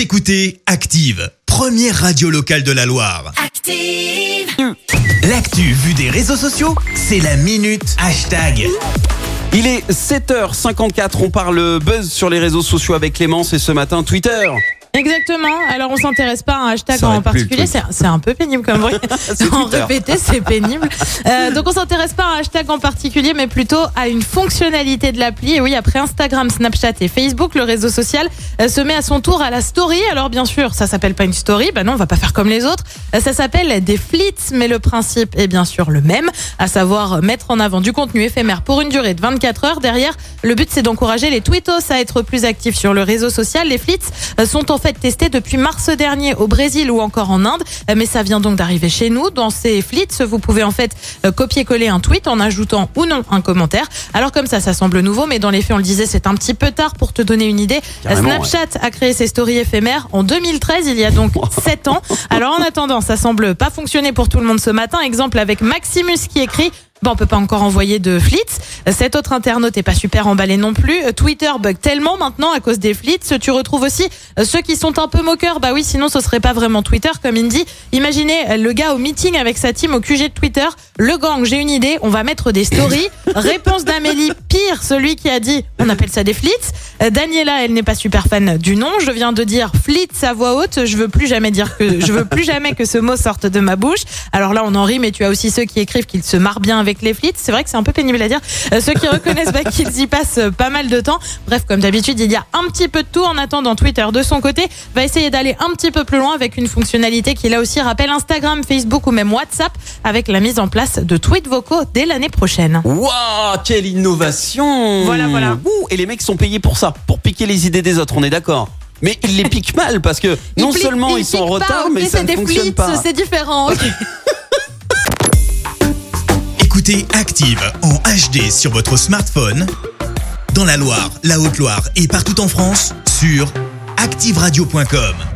Vous écoutez Active, première radio locale de la Loire. Active. L'actu vue des réseaux sociaux, c'est la minute hashtag. Il est 7h54, on parle buzz sur les réseaux sociaux avec Clémence et ce matin Twitter. Exactement. Alors on s'intéresse pas à un hashtag en particulier. C'est un peu pénible comme bruit. En répéter, c'est pénible. Euh, donc on s'intéresse pas à un hashtag en particulier, mais plutôt à une fonctionnalité de l'appli. Et oui, après Instagram, Snapchat et Facebook, le réseau social euh, se met à son tour à la story. Alors bien sûr, ça s'appelle pas une story. Bah non, on va pas faire comme les autres. Euh, Ça s'appelle des flits, mais le principe est bien sûr le même, à savoir mettre en avant du contenu éphémère pour une durée de 24 heures. Derrière, le but c'est d'encourager les tweetos à être plus actifs sur le réseau social. Les flits euh, sont en fait testés depuis mars dernier au Brésil ou encore en Inde, Euh, mais ça vient donc d'arriver chez nous. Dans ces flits, vous pouvez en fait euh, copier-coller un tweet en ajoutant ou non un commentaire. Alors comme ça, ça semble nouveau, mais dans les faits, on le disait, c'est un petit peu tard pour te donner une idée. Carrément, Snapchat a créé ses stories éphémères en 2013, il y a donc 7 ans. Alors en attendant, ça semble pas fonctionner pour tout le monde ce matin. Exemple avec Maximus qui écrit Bon, on peut pas encore envoyer de flits. Cet autre internaute est pas super emballé non plus. Twitter bug tellement maintenant à cause des flits. Tu retrouves aussi euh, ceux qui sont un peu moqueurs. Bah oui, sinon ce serait pas vraiment Twitter comme il dit. Imaginez euh, le gars au meeting avec sa team au QG de Twitter. Le gang, j'ai une idée. On va mettre des stories. Réponse d'Amélie. Pire, celui qui a dit on appelle ça des flits. Euh, Daniela, elle n'est pas super fan du nom. Je viens de dire flits à voix haute. Je veux plus jamais dire que je veux plus jamais que ce mot sorte de ma bouche. Alors là, on en rit, mais tu as aussi ceux qui écrivent qu'ils se marrent bien avec les flits. C'est vrai que c'est un peu pénible à dire. Euh, ceux qui reconnaissent bah, qu'ils y passent pas mal de temps. Bref, comme d'habitude, il y a un petit peu de tout. En attendant, Twitter de son côté va essayer d'aller un petit peu plus loin avec une fonctionnalité qui là aussi rappelle Instagram, Facebook ou même WhatsApp avec la mise en place de tweets vocaux dès l'année prochaine. Waouh, quelle innovation Voilà, voilà. Ouh, Et les mecs sont payés pour ça, pour piquer les idées des autres, on est d'accord mais ils les piquent mal parce que non seulement ils, sont en retard, mais ça c'est ne des fonctionne flits, pas. C'est différent. ok. Écoutez Active en HD sur votre smartphone, dans la Loire, la Haute-Loire et partout en France, sur activeradio.com.